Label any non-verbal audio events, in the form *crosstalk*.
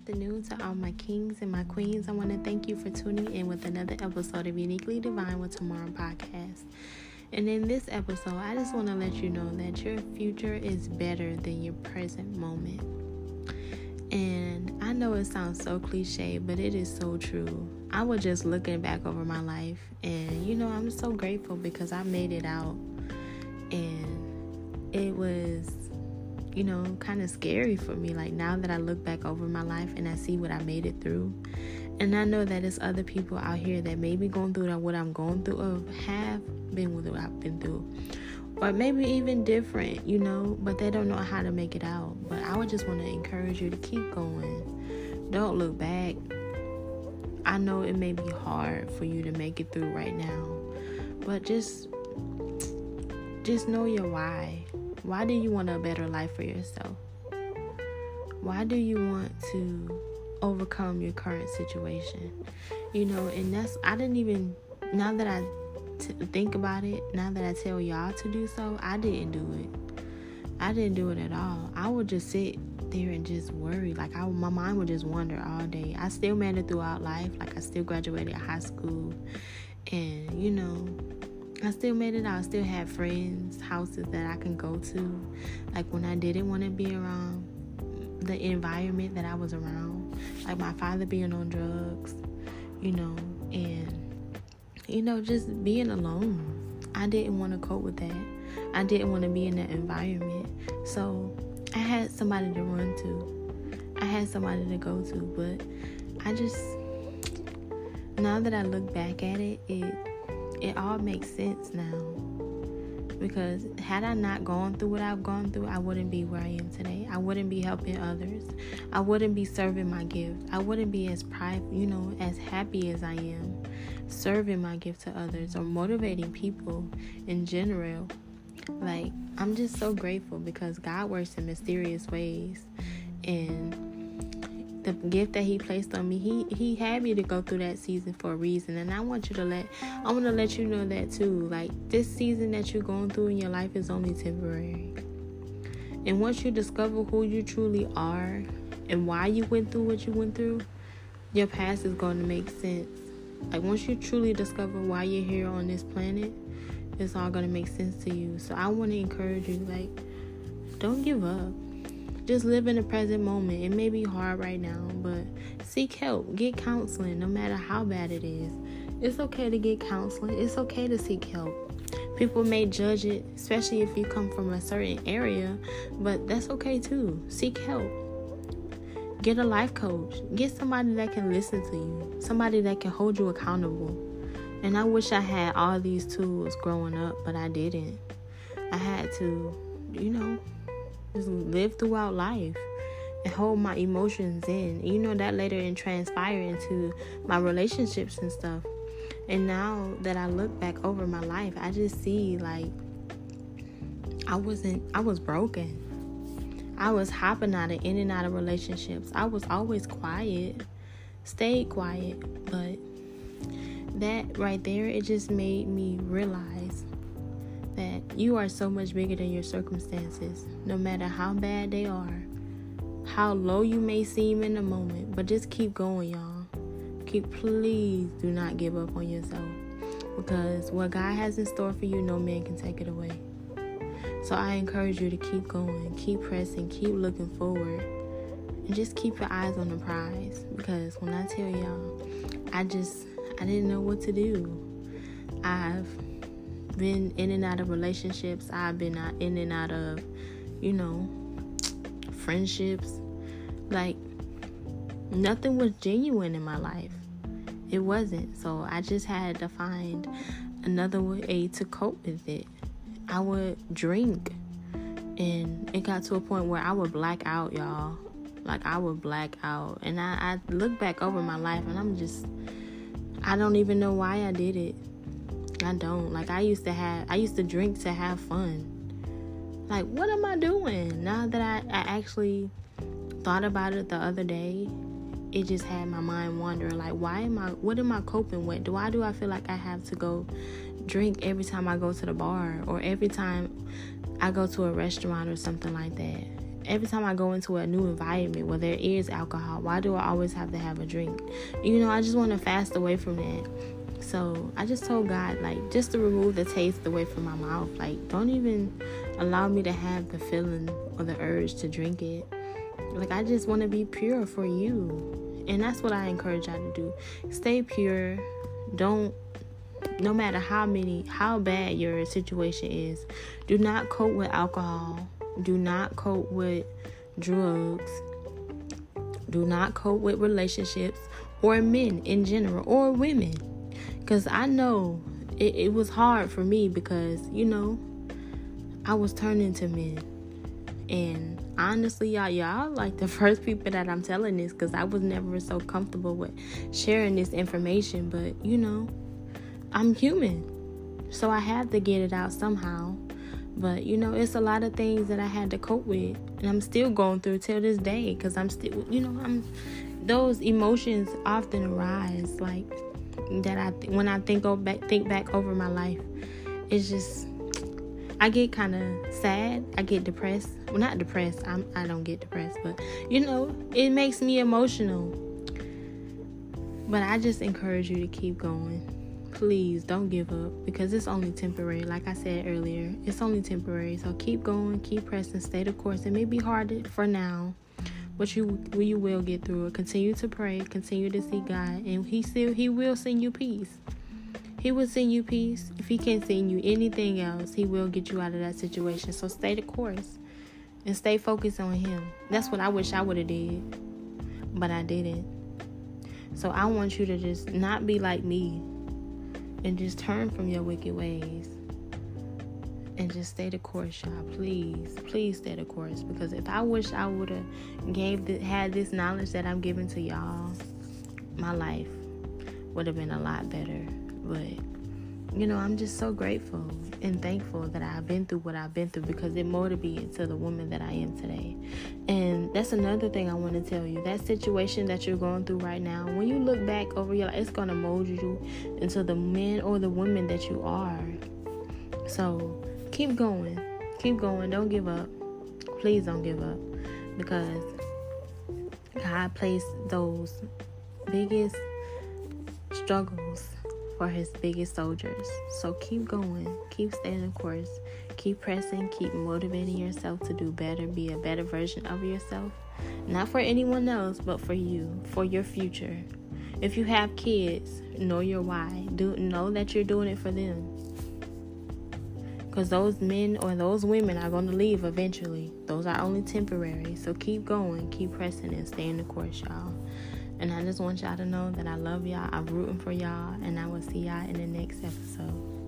afternoon to all my kings and my queens. I want to thank you for tuning in with another episode of Uniquely Divine with Tomorrow podcast. And in this episode, I just want to let you know that your future is better than your present moment. And I know it sounds so cliche, but it is so true. I was just looking back over my life, and you know, I'm so grateful because I made it out. And it was you know, kind of scary for me. Like now that I look back over my life and I see what I made it through, and I know that there's other people out here that may be going through what I'm going through or have been with what I've been through. Or maybe even different, you know, but they don't know how to make it out. But I would just want to encourage you to keep going. Don't look back. I know it may be hard for you to make it through right now, but just just know your why why do you want a better life for yourself? Why do you want to overcome your current situation? You know, and that's, I didn't even, now that I t- think about it, now that I tell y'all to do so, I didn't do it. I didn't do it at all. I would just sit there and just worry. Like I, my mind would just wander all day. I still made it throughout life. Like I still graduated high school, and you know, I still made it out. I still had friends, houses that I can go to. Like when I didn't want to be around the environment that I was around. Like my father being on drugs, you know, and, you know, just being alone. I didn't want to cope with that. I didn't want to be in that environment. So I had somebody to run to. I had somebody to go to. But I just, now that I look back at it, it it all makes sense now. Because had I not gone through what I've gone through, I wouldn't be where I am today. I wouldn't be helping others. I wouldn't be serving my gift. I wouldn't be as private, you know, as happy as I am serving my gift to others or motivating people in general. Like, I'm just so grateful because God works in mysterious ways. And the gift that he placed on me he he had me to go through that season for a reason. And i want you to let i want to let you know that too. Like this season that you're going through in your life is only temporary. And once you discover who you truly are and why you went through what you went through your past is going to make sense. Like once you truly discover why you're here on this planet it's all going to make sense to you. So i want to encourage you like don't give up just live in the present moment. It may be hard right now, but seek help. Get counseling, no matter how bad it is. It's okay to get counseling, it's okay to seek help. People may judge it, especially if you come from a certain area, but that's okay too. Seek help. Get a life coach. Get somebody that can listen to you, somebody that can hold you accountable. And I wish I had all these tools growing up, but I didn't. I had to, you know, just live throughout life and hold my emotions in. You know that later and transpire into my relationships and stuff. And now that I look back over my life, I just see like I wasn't I was broken. I was hopping out of in and out of relationships. I was always quiet. Stayed quiet, but that right there it just made me realize that you are so much bigger than your circumstances, no matter how bad they are, how low you may seem in the moment. But just keep going, y'all. Keep, please do not give up on yourself because what God has in store for you, no man can take it away. So I encourage you to keep going, keep pressing, keep looking forward, and just keep your eyes on the prize. Because when I tell y'all, I just I didn't know what to do. I've been in and out of relationships. I've been uh, in and out of, you know, friendships. Like, nothing was genuine in my life. It wasn't. So I just had to find another way to cope with it. I would drink. And it got to a point where I would black out, y'all. Like, I would black out. And I, I look back over my life and I'm just, I don't even know why I did it. I don't. Like I used to have I used to drink to have fun. Like what am I doing? Now that I, I actually thought about it the other day, it just had my mind wandering like why am I what am I coping with? Do I do I feel like I have to go drink every time I go to the bar or every time I go to a restaurant or something like that? every time I go into a new environment where there is alcohol, why do I always have to have a drink? You know, I just want to fast away from that. So I just told God, like, just to remove the taste away from my mouth. Like, don't even allow me to have the feeling or the urge to drink it. Like, I just want to be pure for you. And that's what I encourage y'all to do. Stay pure. Don't no matter how many how bad your situation is do not cope with alcohol do not cope with drugs do not cope with relationships or men in general or women because i know it, it was hard for me because you know i was turning to men and honestly y'all y'all like the *laughs* first people that i'm telling this because i was never so comfortable with sharing this information but you know I'm human. So I had to get it out somehow. But you know, it's a lot of things that I had to cope with, and I'm still going through till this day because I'm still, you know, I'm those emotions often arise like that. I when I think back, think back over my life, it's just I get kind of sad. I get depressed. Well, not depressed. I'm I don't get depressed, but you know, it makes me emotional. But I just encourage you to keep going please don't give up because it's only temporary. Like I said earlier, it's only temporary. So keep going, keep pressing, stay the course. It may be hard for now, but you you will get through it. Continue to pray, continue to see God, and He still He will send you peace. He will send you peace. If He can't send you anything else, He will get you out of that situation. So stay the course and stay focused on Him. That's what I wish I would have did, but I didn't. So I want you to just not be like me and just turn from your wicked ways and just stay the course y'all please please stay the course because if i wish i would have gave the, had this knowledge that i'm giving to y'all my life would have been a lot better but you know, I'm just so grateful and thankful that I've been through what I've been through because it me into the woman that I am today. And that's another thing I want to tell you. That situation that you're going through right now, when you look back over your life, it's going to mold you into the man or the woman that you are. So keep going. Keep going. Don't give up. Please don't give up because God placed those biggest struggles for his biggest soldiers. So keep going, keep staying the course, keep pressing, keep motivating yourself to do better, be a better version of yourself. Not for anyone else, but for you, for your future. If you have kids, know your why. Do know that you're doing it for them. Because those men or those women are going to leave eventually. Those are only temporary. So keep going, keep pressing, and stay in the course, y'all. And I just want y'all to know that I love y'all. I'm rooting for y'all. And I will see y'all in the next episode.